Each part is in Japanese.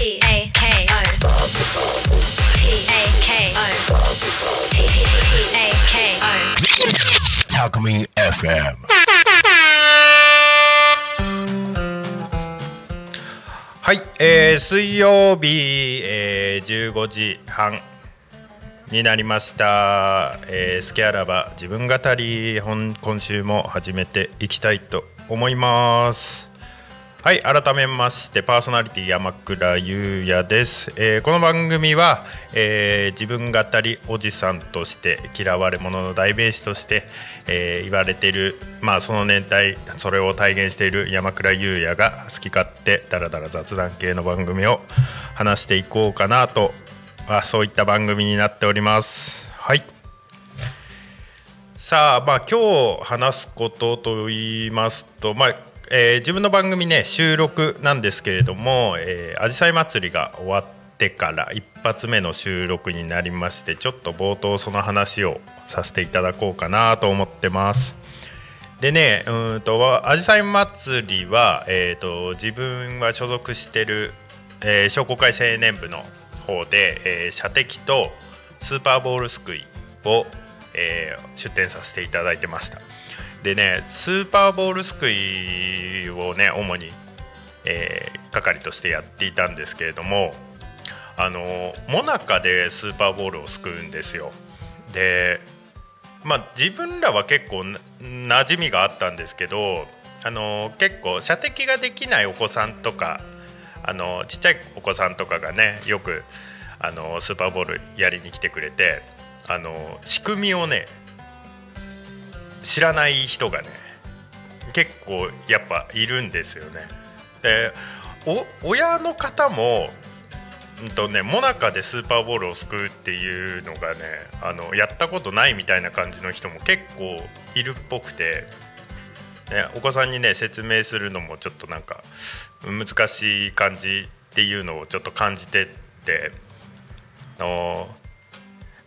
P A K P A K P A K O タクミン FM はい、えー水曜日、えー15時半になりました、えー、スキャラバ自分語り本今週も始めていきたいと思いますはい改めましてパーソナリティ山倉優也です、えーこの番組は、えー自分語りおじさんとして嫌われ者の代名詞として、えー言われているまあその年代それを体現している山倉優也が好き勝手だらだら雑談系の番組を話していこうかなとあそういった番組になっております。はい。さあまあ今日話すことと言いますとまあえー自分の番組ね収録なんですけれどもあじさい祭りが終わってから一発目の収録になりましてちょっと冒頭その話をさせていただこうかなと思ってます。でねうんとあじさい祭りは、えー、と自分は所属してる、えー商工会青年部の方で、えー射的とスーパーボールすくいを、えー出展させていただいてましたでねスーパーボールすくいをね主に、えー係としてやっていたんですけれどもあのモナカでスーパーボールをすくうんですよ。でまあ、自分らは結構な馴染みがあったんですけどあの結構射的ができないお子さんとかあのちっちゃいお子さんとかがねよくあのスーパーボールやりに来てくれてあの仕組みをね知らない人がね結構やっぱいるんですよね。で親の方もうんとね、モナカでスーパーボールをすくうっていうのがねあのやったことないみたいな感じの人も結構いるっぽくて、ね、お子さんにね説明するのもちょっとなんか難しい感じっていうのをちょっと感じてってあの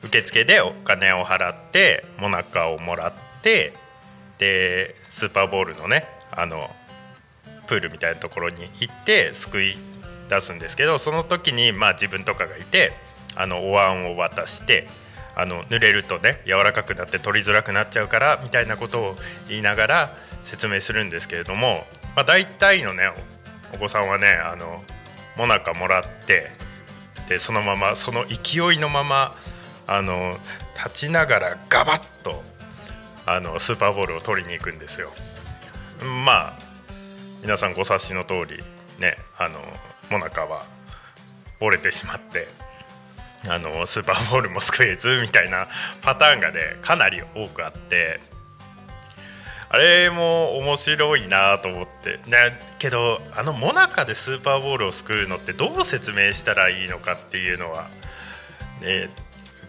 受付でお金を払ってモナカをもらっててでスーパーボールのねあのプールみたいなところに行ってすくい出すんですけどその時にまあ自分とかがいてあのお椀を渡してあの濡れるとね柔らかくなって取りづらくなっちゃうからみたいなことを言いながら説明するんですけれども、まあ、大体のねお子さんはねあのモナカもらってでそのままその勢いのままあの立ちながらガバッとあのスーパーボールを取りに行くんですよ。まあ皆さんご察しの通りねあのモナカは折れてしまってあのスーパーボールもすくえずみたいなパターンがねかなり多くあってあれも面白いなと思ってねけどあのモナカでスーパーボールをすくうのってどう説明したらいいのかっていうのは、ね、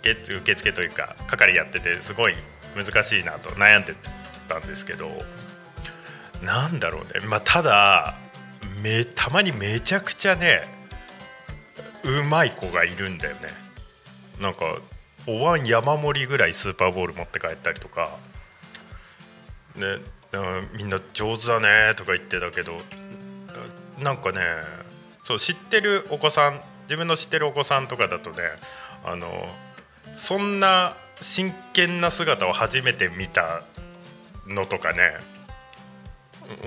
受け受付というか係やっててすごい難しいなと悩んでたんですけどなんだろうね。まあただめたまにめちゃくちゃねうまい子がいるんだよね。なんかお椀山盛りぐらいスーパーボール持って帰ったりとかねみんな上手だねとか言ってたけどなんかねそう知ってるお子さん自分の知ってるお子さんとかだとねあのそんな真剣な姿を初めて見たのとかね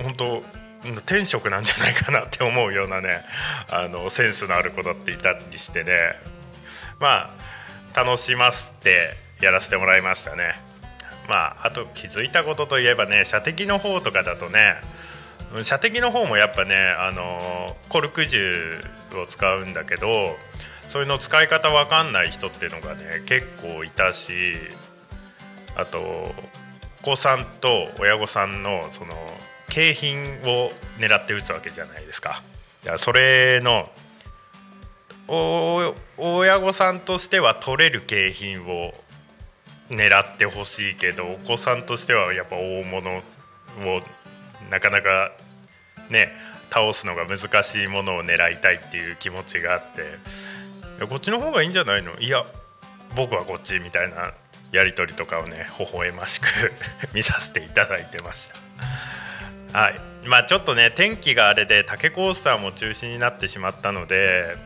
本当天職なんじゃないかなって思うようなねあのセンスのある子だっていたりしてね。まあ楽しませてやらせてもらいましたね。まああと気づいたことといえばね射的の方とかだとね射的の方もやっぱねあのコルク銃を使うんだけどそういうの使い方わかんない人っていうのがね結構いたしあとお子さんと親御さんのその景品を狙って撃つわけじゃないですか。いやそれの親御さんとしては取れる景品を狙ってほしいけどお子さんとしてはやっぱ大物をなかなかね倒すのが難しいものを狙いたいっていう気持ちがあっていやこっちの方がいいんじゃないの？いや僕はこっちみたいなやり取りとかをね微笑ましく 見させていただいてました。はい。まあちょっとね天気があれで竹コースターも中止になってしまったので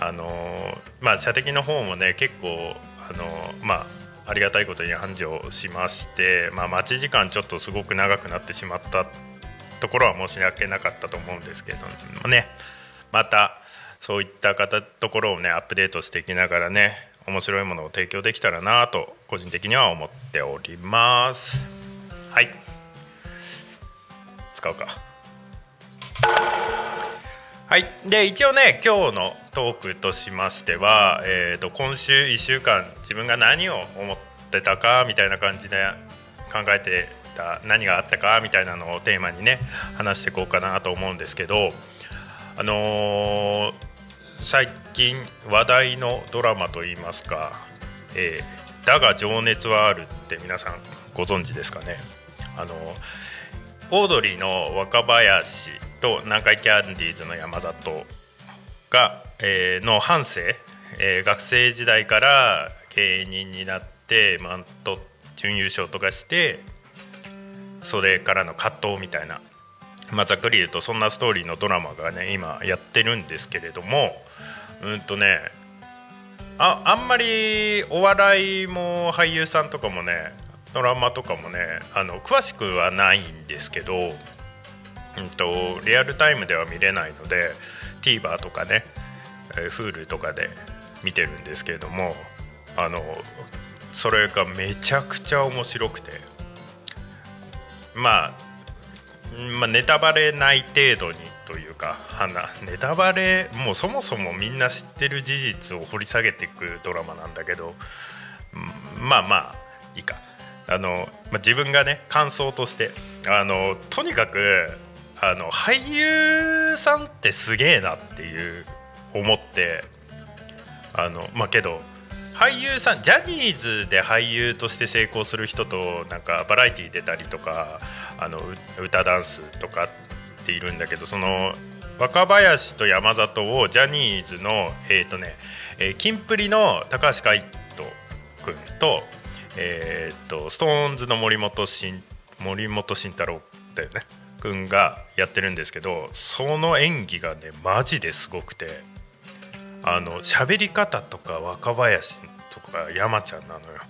あのまあ射的の方もね結構あのまあありがたいことに繁盛しまして、まあ、待ち時間ちょっとすごく長くなってしまったところは申し訳なかったと思うんですけどもね。またそういった方ところをねアップデートしていきながらね面白いものを提供できたらなと個人的には思っております。はい。使うか。はい。で一応ね今日のトークとしましては、えーと、今週1週間自分が何を思ってたかみたいな感じで考えてた何があったかみたいなのをテーマにね話していこうかなと思うんですけどあのー、最近話題のドラマといいますか「えー、だが情熱はある」って皆さんご存知ですかね。あのオードリーの若林と南海キャンディーズの山里が、えー、の半生、えー、学生時代から芸人になってマント準優勝とかしてそれからの葛藤みたいな、まあ、ざっくり言うとそんなストーリーのドラマがね今やってるんですけれどもうんとねああんまりお笑いも俳優さんとかもねドラマとかもねあの詳しくはないんですけど、うんと、リアルタイムでは見れないので TVer とかね Hulu とかで見てるんですけれどもあのそれがめちゃくちゃ面白くて、まあ、まあネタバレない程度にというか花ネタバレもうそもそもみんな知ってる事実を掘り下げていくドラマなんだけどまあまあいいか。あの、まあ、自分がね感想としてあのとにかくあの俳優さんってすげえなっていう思ってあのまあけど俳優さんジャニーズで俳優として成功する人となんかバラエティー出たりとかあの歌ダンスとかているんだけどその若林と山里をジャニーズのえっ、ー、とね、え、キンプリの高橋海人君とえー、っと SixTONES の森本慎森本慎太郎だよね君がやってるんですけどその演技がねマジですごくてあの喋り方とか若林とか山ちゃんなのよ。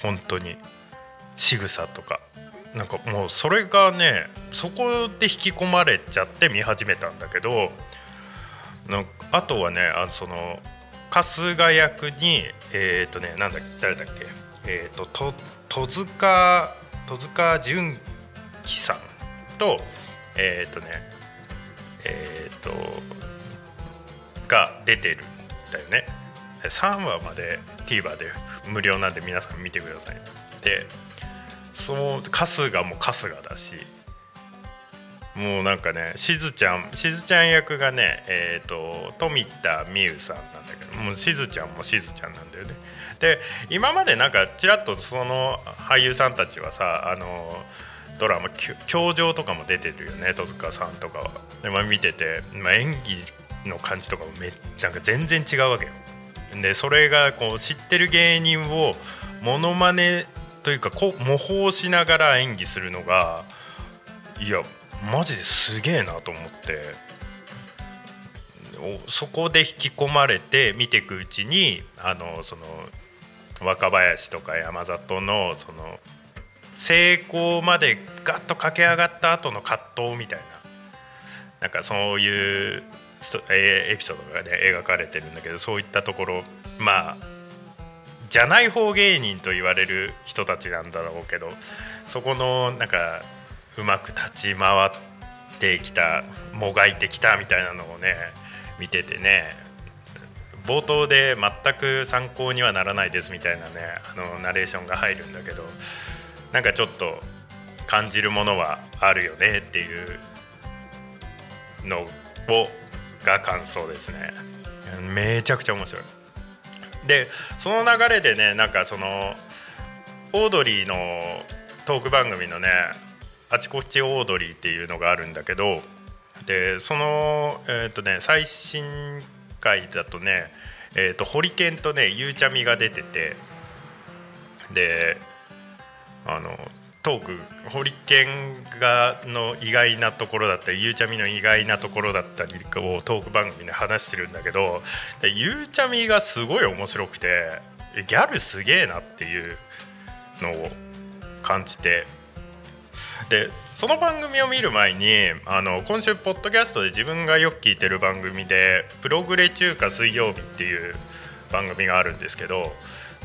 本当に仕草とか。なんかもうそれがねそこで引き込まれちゃって見始めたんだけどあとはねあのその春日役にえっ、ー、とねなんだ誰だっけえーと、と戸塚戸塚純喜さんとえっ、ー、とねえっ、ー、とが出てるんだよね。3話まで TVer で無料なんで皆さん見てくださいでその春日も春日だしもうなんかねしずちゃんしずちゃん役がねえっ、ー、と富田美優さんなんだけどもうしずちゃんもしずちゃんなんだよね。で今までなんかちらっとその俳優さんたちはさあのドラマ「教場」とかも出てるよね戸塚さんとかは。で、まあ、見てて、まあ、演技の感じとかもめなんか全然違うわけよ。でそれがこう知ってる芸人をモノマネというかこう模倣しながら演技するのがいやマジですげえなと思って。そこで引き込まれて見ていくうちにあのその若林とか山里のその成功までガッと駆け上がった後の葛藤みたいな。なんかそういうエピソードがね描かれてるんだけどそういったところまあじゃない方芸人と言われる人たちなんだろうけどそこのなんかうまく立ち回ってきたもがいてきたみたいなのをね見ててね冒頭で全く参考にはならないですみたいなねあのナレーションが入るんだけどなんかちょっと感じるものはあるよねっていうのをが感想ですね。めちゃくちゃ面白い。でその流れでねなんかそのオードリーのトーク番組のね「あちこちオードリー」っていうのがあるんだけどでその、えーとね、最新回だとね、えーと、ホリケンとねゆうちゃみが出ててであのトークホリケンがの意外なところだったりゆうちゃみの意外なところだったりをトーク番組で話してるんだけどゆうちゃみがすごい面白くてギャルすげえなっていうのを感じて。でその番組を見る前にあの今週ポッドキャストで自分がよく聞いてる番組で「プログレ中華水曜日」っていう番組があるんですけど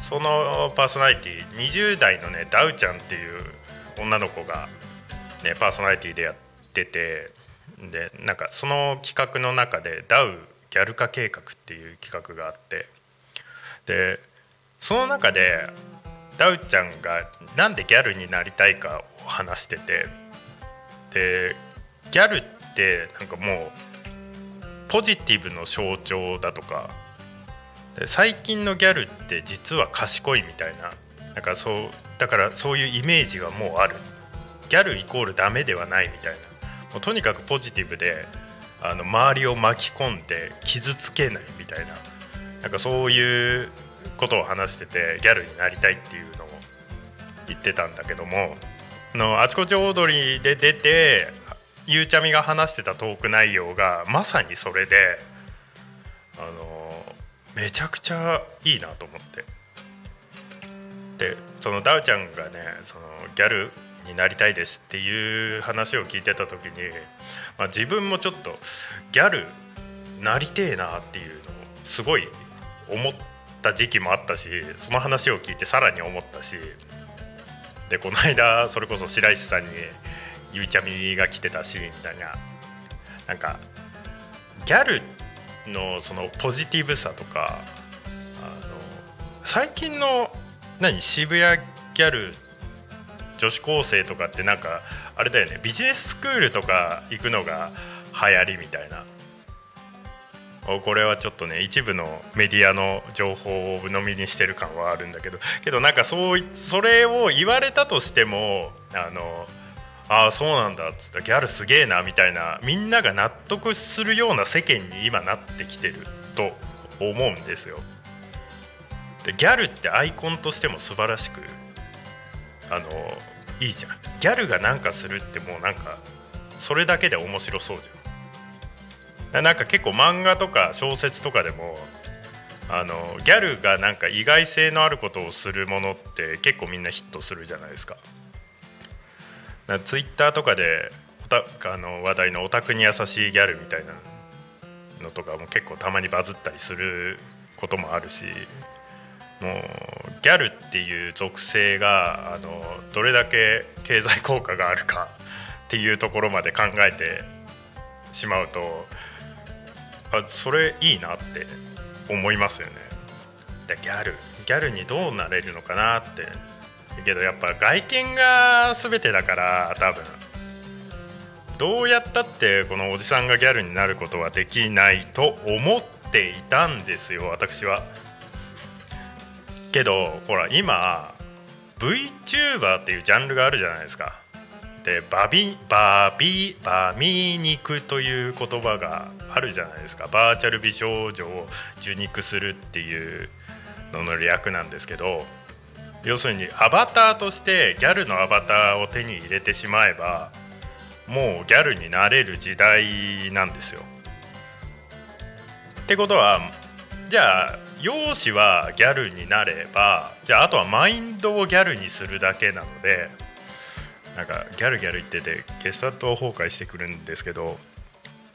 そのパーソナリティ20代のねダウちゃんっていう女の子が、ね、パーソナリティでやっててでなんかその企画の中で「ダウギャル化計画」っていう企画があってでその中でダウちゃんがなんでギャルになりたいかを話しててでギャルってなんかもうポジティブの象徴だとかで最近のギャルって実は賢いみたいななんかそうだからそういうイメージがもうある。ギャルイコールダメではないみたいな。もうとにかくポジティブであの周りを巻き込んで傷つけないみたいな。なんかそういうことを話しててギャルになりたいっていうのを言ってたんだけども。のあちこちオードリーで出てゆうちゃみが話してたトーク内容がまさにそれであのめちゃくちゃいいなと思って。でそのダウちゃんがねそのギャルになりたいですっていう話を聞いてた時に、まあ、自分もちょっとギャルなりてえなっていうのをすごい思った時期もあったしその話を聞いてさらに思ったしでこの間それこそ白石さんにゆいちゃみが来てたしみたいななんかギャルのそのポジティブさとかあの最近の何渋谷ギャル女子高生とかってなんかあれだよねビジネススクールとか行くのが流行りみたいなこれはちょっとね一部のメディアの情報を鵜呑みにしてる感はあるんだけどけどなんかそうそれを言われたとしてもあのああそうなんだっつったギャルすげえなみたいなみんなが納得するような世間に今なってきてると思うんですよ。でギャルってアイコンとしても素晴らしくあのいいじゃん。ギャルがなんかするってもうなんかそれだけで面白そうじゃん。なんか結構漫画とか小説とかでもあのギャルがなんか意外性のあることをするものって結構みんなヒットするじゃないですか。ツイッターとかであの話題のオタクに優しいギャルみたいなのとかも結構たまにバズったりすることもあるし。ギャルっていう属性があのどれだけ経済効果があるかっていうところまで考えてしまうとあそれいいなって思いますよね。でギャルギャルにどうなれるのかなってけどやっぱ外見が全てだから多分どうやったってこのおじさんがギャルになることはできないと思っていたんですよ私は。けどほら今 VTuber っていうジャンルがあるじゃないですか。でバビバビバミ肉という言葉があるじゃないですかバーチャル美少女を受肉するっていうのの略なんですけど要するにアバターとしてギャルのアバターを手に入れてしまえばもうギャルになれる時代なんですよ。ってことはじゃあ容姿はギャルになればじゃああとはマインドをギャルにするだけなのでなんかギャルギャル言っててゲスタルト崩壊してくるんですけど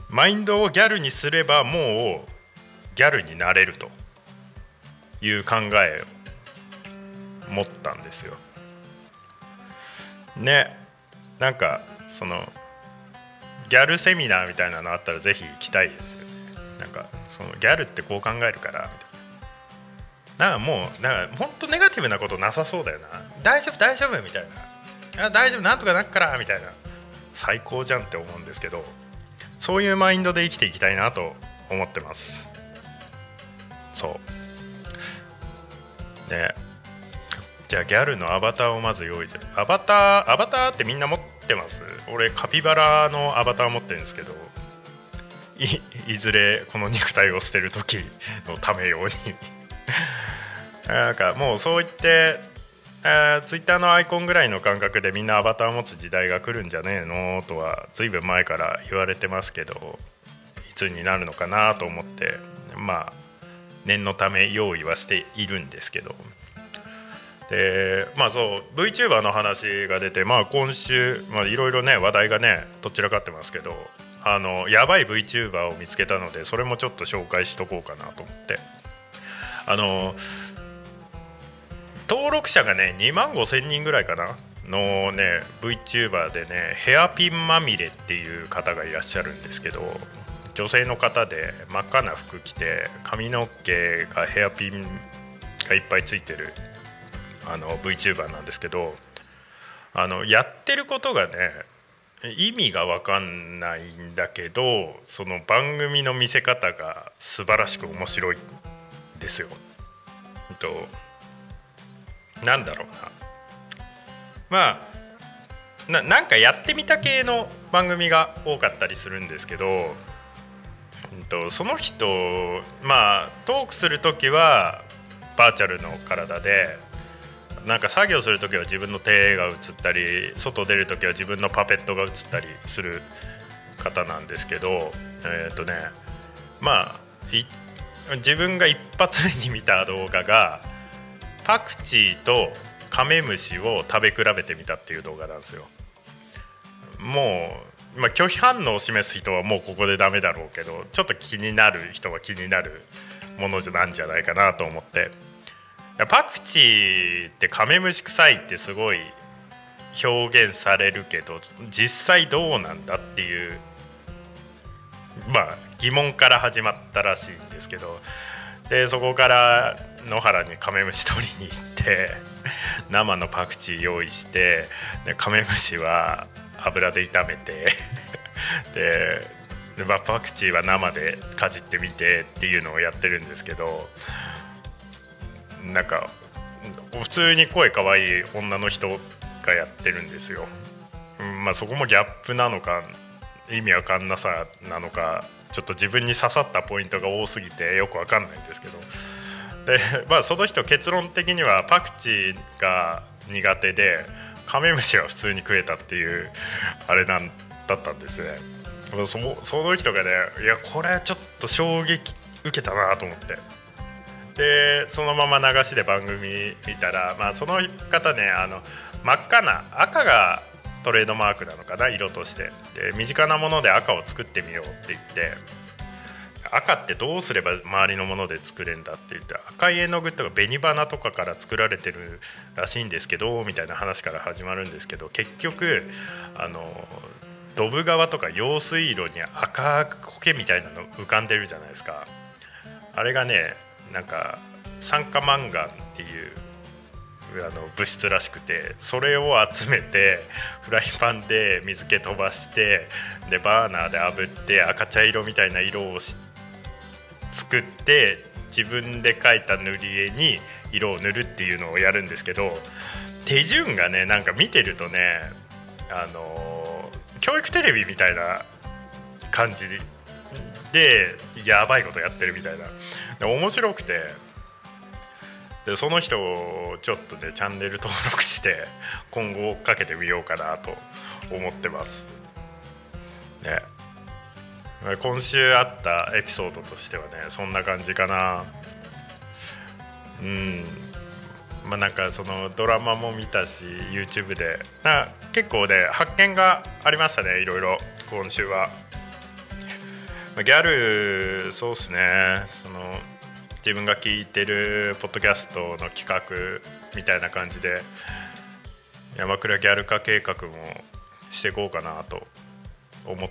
マインドをギャルにすればもうギャルになれるという考えを持ったんですよ。ねなんかそのギャルセミナーみたいなのあったらぜひ行きたいですよね。なんかそのギャルってこう考えるからみたいな。なんかもうなんか本当ネガティブなことなさそうだよな。大丈夫大丈夫みたいな。あ大丈夫なんとかなっからみたいな。最高じゃんって思うんですけどそういうマインドで生きていきたいなと思ってますそうねじゃあギャルのアバターをまず用意するアバターアバターってみんな持ってます？俺カピバラのアバター持ってるんですけどいいずれこの肉体を捨てる時のためようになんかもうそう言ってえー、ツイッターのアイコンぐらいの感覚でみんなアバターを持つ時代が来るんじゃねえのとは随分前から言われてますけどいつになるのかなと思ってまあ念のため用意はしているんですけど。でまあそう VTuber の話が出てまあ今週いろいろね話題がねどちらかってますけどあのやばい VTuber を見つけたのでそれもちょっと紹介しとこうかなと思って。あの登録者がね2万5千人ぐらいかなのね VTuber でねヘアピンまみれっていう方がいらっしゃるんですけど女性の方で真っ赤な服着て髪の毛がヘアピンがいっぱいついてるあの VTuber なんですけどあのやってることがね意味が分かんないんだけどその番組の見せ方が素晴らしく面白いんですよ。となんだろうな。まあななんかやってみた系の番組が多かったりするんですけど、とその人まあトークする時はバーチャルの体でなんか作業する時は自分の手が映ったり外出る時は自分のパペットが映ったりする方なんですけどえっ、ー、とねまあ自分が一発目に見た動画がパクチーとカメムシを食べ比べてみたっていう動画なんですよ。もう、まあ、拒否反応を示す人はもうここでダメだろうけどちょっと気になる人は気になるものなんじゃないかなと思って。パクチーってカメムシ臭いってすごい表現されるけど実際どうなんだっていうまあ疑問から始まったらしいんですけどでそこから野原にカメムシ取りに行って 生のパクチー用意してでカメムシは油で炒めて でで、まあ、パクチーは生でかじってみてっていうのをやってるんですけどなんか普通に声かわいい女の人がやってるんですよ。うんまあ、そこもギャップなのか意味わかんなさなのかちょっと自分に刺さったポイントが多すぎてよくわかんないんですけど。で、まあ、その人結論的にはパクチーが苦手でカメムシは普通に食えたっていうあれなんだったんですね。そその人がねいやこれちょっと衝撃受けたなと思って。でそのまま流しで番組見たら、まあ、その方ねあの真っ赤な赤がトレードマークなのかな色として。で身近なもので赤を作ってみようって言って赤ってどうすれば周りのもので作れるんだって言って赤い絵の具とか紅花とかから作られてるらしいんですけどみたいな話から始まるんですけど結局あのドブ川とか用水路に赤く苔みたいなの浮かんでるじゃないですか。あれがねなんか酸化マンガンっていうあの物質らしくてそれを集めてフライパンで水気飛ばしてでバーナーで炙って赤茶色みたいな色を作って自分で描いた塗り絵に色を塗るっていうのをやるんですけど手順がねなんか見てるとねあの教育テレビみたいな感じでやばいことやってるみたいな。面白くてでその人をちょっとねチャンネル登録して 今後追っかけてみようかなと思ってます。ね。今週あったエピソードとしてはねそんな感じかな。うん。まあなんかそのドラマも見たし YouTube で。な結構ね発見がありましたねいろいろ。今週は。ギャルそうっすね。その自分が聞いてるポッドキャストの企画みたいな感じで山倉ギャル化計画もしていこうかなと思っ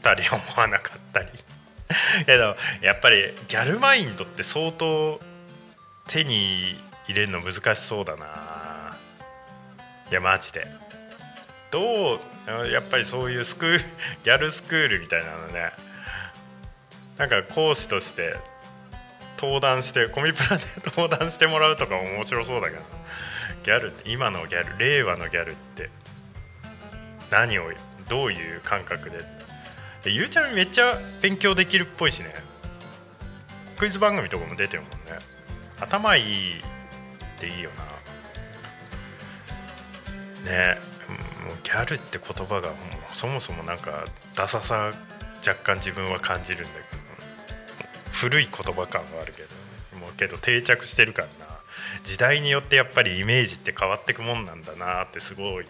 たり思わなかったり。けどやっぱりギャルマインドって相当手に入れるの難しそうだな。いやマジで。どうやっぱりそういうスクールギャルスクールみたいなのね。なんか講師として登壇してコミプラで 登壇してもらうとか面白そうだけどギャル今のギャル令和のギャルって何をどういう感覚ででゆうちゃんめっちゃ勉強できるっぽいしね。クイズ番組とかも出てるもんね。頭いいっていいよな。ねもうギャルって言葉がもうそもそもなんかダサさ若干自分は感じるんだけど。古い言葉感はあるけどねもうけど定着してるからな時代によってやっぱりイメージって変わってくもんなんだなってすごい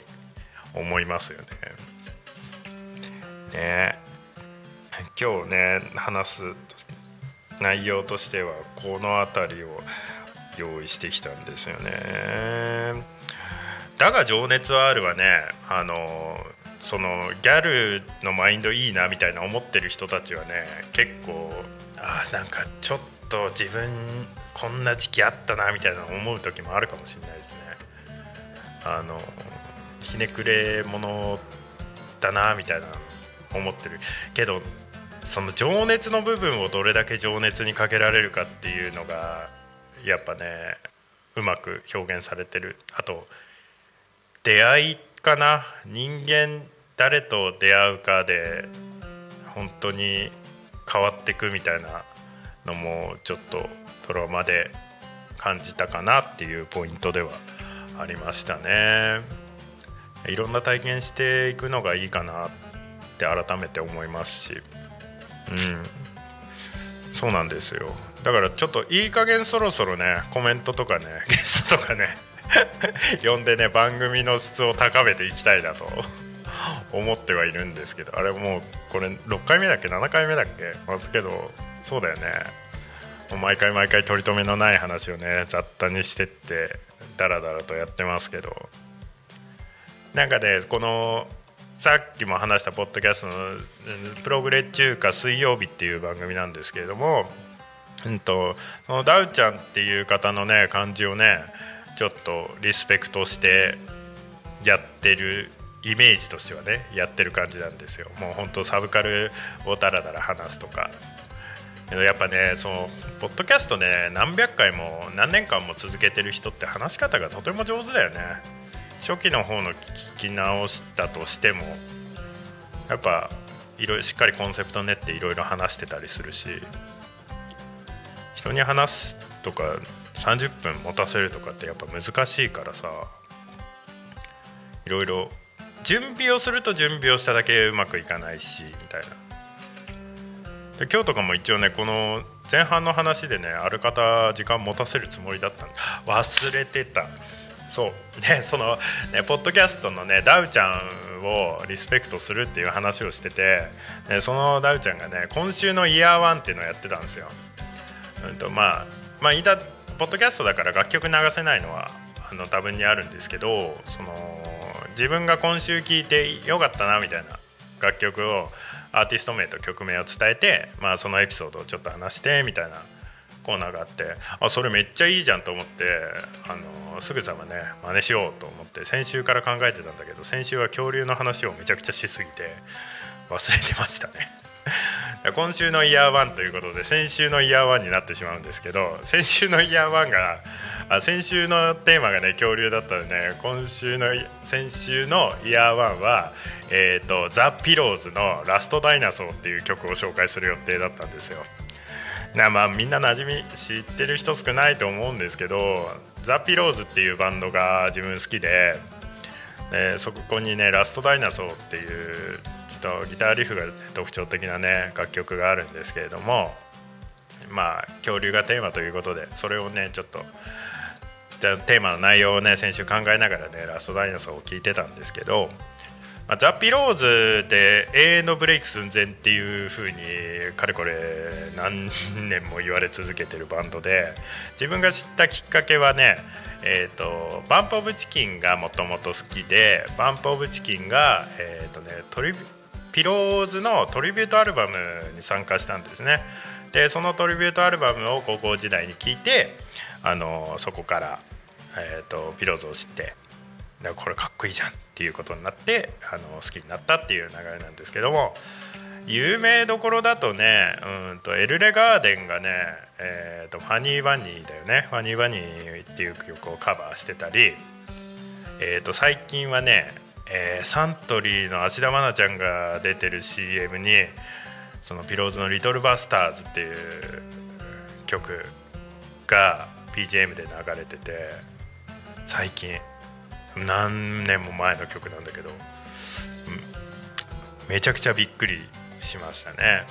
思いますよね。ね今日ね話す内容としてはこの辺りを用意してきたんですよね。だが情熱はあるはねあのそのギャルのマインドいいなみたいな思ってる人たちはね結構あなんかちょっと自分こんな時期あったなみたいな思う時もあるかもしれないですね。あのひねくれ者だなみたいな思ってるけどその情熱の部分をどれだけ情熱にかけられるかっていうのがやっぱねうまく表現されてる。あと出会いかな？人間？誰と出会うかで本当に変わってくみたいなのもちょっとドラマで感じたかなっていうポイントではありましたね。いろんな体験していくのがいいかなって改めて思いますし。うん。そうなんですよ。だからちょっといい加減そろそろねコメントとかね ゲストとかね 呼んでね番組の質を高めていきたいなと。思ってはいるんですけどあれもうこれ6回目だっけ？7回目だっけ？ますけどそうだよね。毎回毎回取り留めのない話をね雑多にしてってダラダラとやってますけど。なんかねこのさっきも話したポッドキャストの「プログレ中華水曜日」っていう番組なんですけれども、うんと、そのダウちゃんっていう方のね感じをねちょっとリスペクトしてやってるイメージとしてはねやってる感じなんですよ。もう本当サブカルをダラダラ話すとか。やっぱねそのポッドキャストね何百回も何年間も続けてる人って話し方がとても上手だよね。初期の方の聞き直したとしてもやっぱいろいろしっかりコンセプト練っていろいろ話してたりするし人に話すとか30分持たせるとかってやっぱ難しいからさいろいろ準備をすると準備をしただけうまくいかないしみたいな。で今日とかも一応ねこの前半の話でねある方時間持たせるつもりだったんで 忘れてた。そう。ねそのねポッドキャストのねダウちゃんをリスペクトするっていう話をしてて、ね、そのダウちゃんがね今週のイヤーワンっていうのをやってたんですよ。うんとまあまあいたポッドキャストだから楽曲流せないのはあの多分にあるんですけどその自分が今週聴いてよかったなみたいな楽曲をアーティスト名と曲名を伝えて、まあ、そのエピソードをちょっと話してみたいなコーナーがあってあそれめっちゃいいじゃんと思ってあのすぐさまね真似しようと思って先週から考えてたんだけど先週は恐竜の話をめちゃくちゃしすぎて忘れてましたね。今週のイヤーワンということで先週のイヤーワンになってしまうんですけど先週のイヤーワンが あ先週のテーマがね恐竜だったので、ね、今週の先週のイヤーワンは、えーと、ザ・ピローズの「ラスト・ダイナソー」っていう曲を紹介する予定だったんですよ。なまあみんな馴染み知ってる人少ないと思うんですけどザ・ピローズっていうバンドが自分好きででそこにね「ラスト・ダイナソー」っていうちょっとギターリフが特徴的なね楽曲があるんですけれどもまあ恐竜がテーマということでそれをねちょっとじゃテーマの内容をね先週考えながらねラストダイナソーを聞いてたんですけど、まあ、ザ・ピローズで永遠のブレイク寸前っていう風にかれこれ何年も言われ続けてるバンドで自分が知ったきっかけはねえーと、バンプ・オブ・チキンがもともと好きでバンプ・オブ・チキンが、えーとね、トリピローズのトリビュートアルバムに参加したんですね。でそのトリビュートアルバムを高校時代に聴いてあのそこから、えーと、ピローズを知ってだこれかっこいいじゃんっていうことになってあの好きになったっていう流れなんですけども有名どころだとねうんとエルレガーデンがね、えーと、ファニーバニーだよね。ファニーバニーっていう曲をカバーしてたり、えーと、最近はね、えー、サントリーの芦田愛菜ちゃんが出てる CM にそのピローズの「リトルバスターズ」っていう曲が BGM で流れてて最近。何年も前の曲なんだけど、うん、めちゃくちゃびっくりしましたね。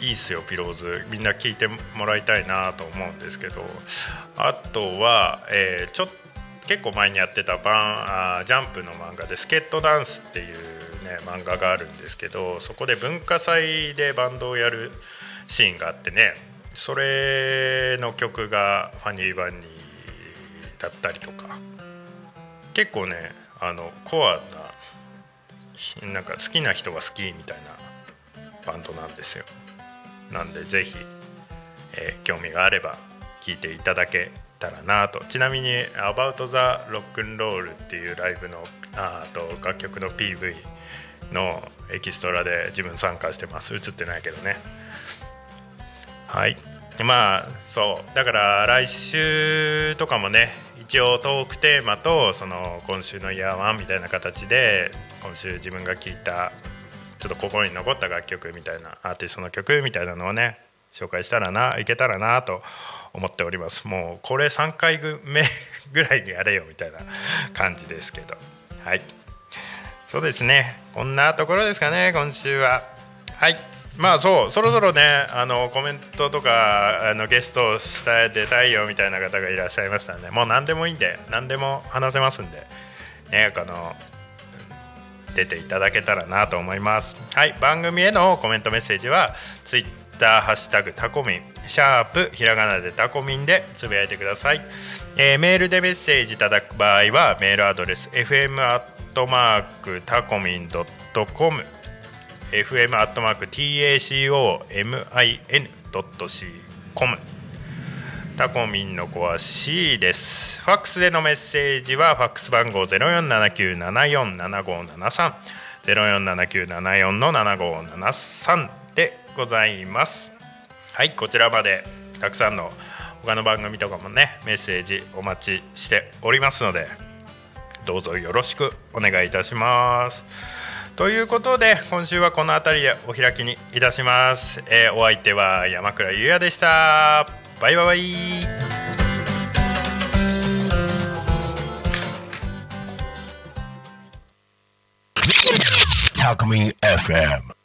いいっすよピローズ。みんな聞いてもらいたいなと思うんですけど。あとは、えー、ちょっ結構前にやってたバンあジャンプの漫画で「スケットダンス」っていうね漫画があるんですけどそこで文化祭でバンドをやるシーンがあってね。それの曲が「ファニーバニー」だったりとか。結構ねあのコアななんか好きな人が好きみたいなバンドなんですよ。なんでぜひ、えー、興味があれば聴いていただけたらなと。ちなみに「About the Rock'n'Roll」っていうライブのあと楽曲の PV のエキストラで自分参加してます。映ってないけどね。はい。まあそう。だから来週とかもね一応トークテーマとその今週のイヤーワンみたいな形で今週自分が聴いたちょっと心に残った楽曲みたいなアーティストの曲みたいなのをね紹介したらないけたらなと思っております。もうこれ3回目ぐらいにやれよみたいな感じですけど。はい。そうですね。こんなところですかね今週は。はい。まあそうそろそろねあのコメントとかあのゲストをした出たいよみたいな方がいらっしゃいましたんでもう何でもいいんで何でも話せますんでねこの出ていただけたらなと思います。はい番組へのコメントメッセージは Twitter ハッシュタグタコミンシャープひらがなでタコミンでつぶやいてください、えー、メールでメッセージいただく場合はメールアドレス fm アットマークタコミンド fm アットマーク tacomin.com タコミンの子は C です。ファックスでのメッセージはファックス番号0479747573 047974の7573でございます。はいこちらまで。たくさんの他の番組とかもねメッセージお待ちしておりますのでどうぞよろしくお願いいたします。ということで今週はこの辺りでお開きにいたします、えー、お相手は山倉優也でした。バイバイ。タクミ FM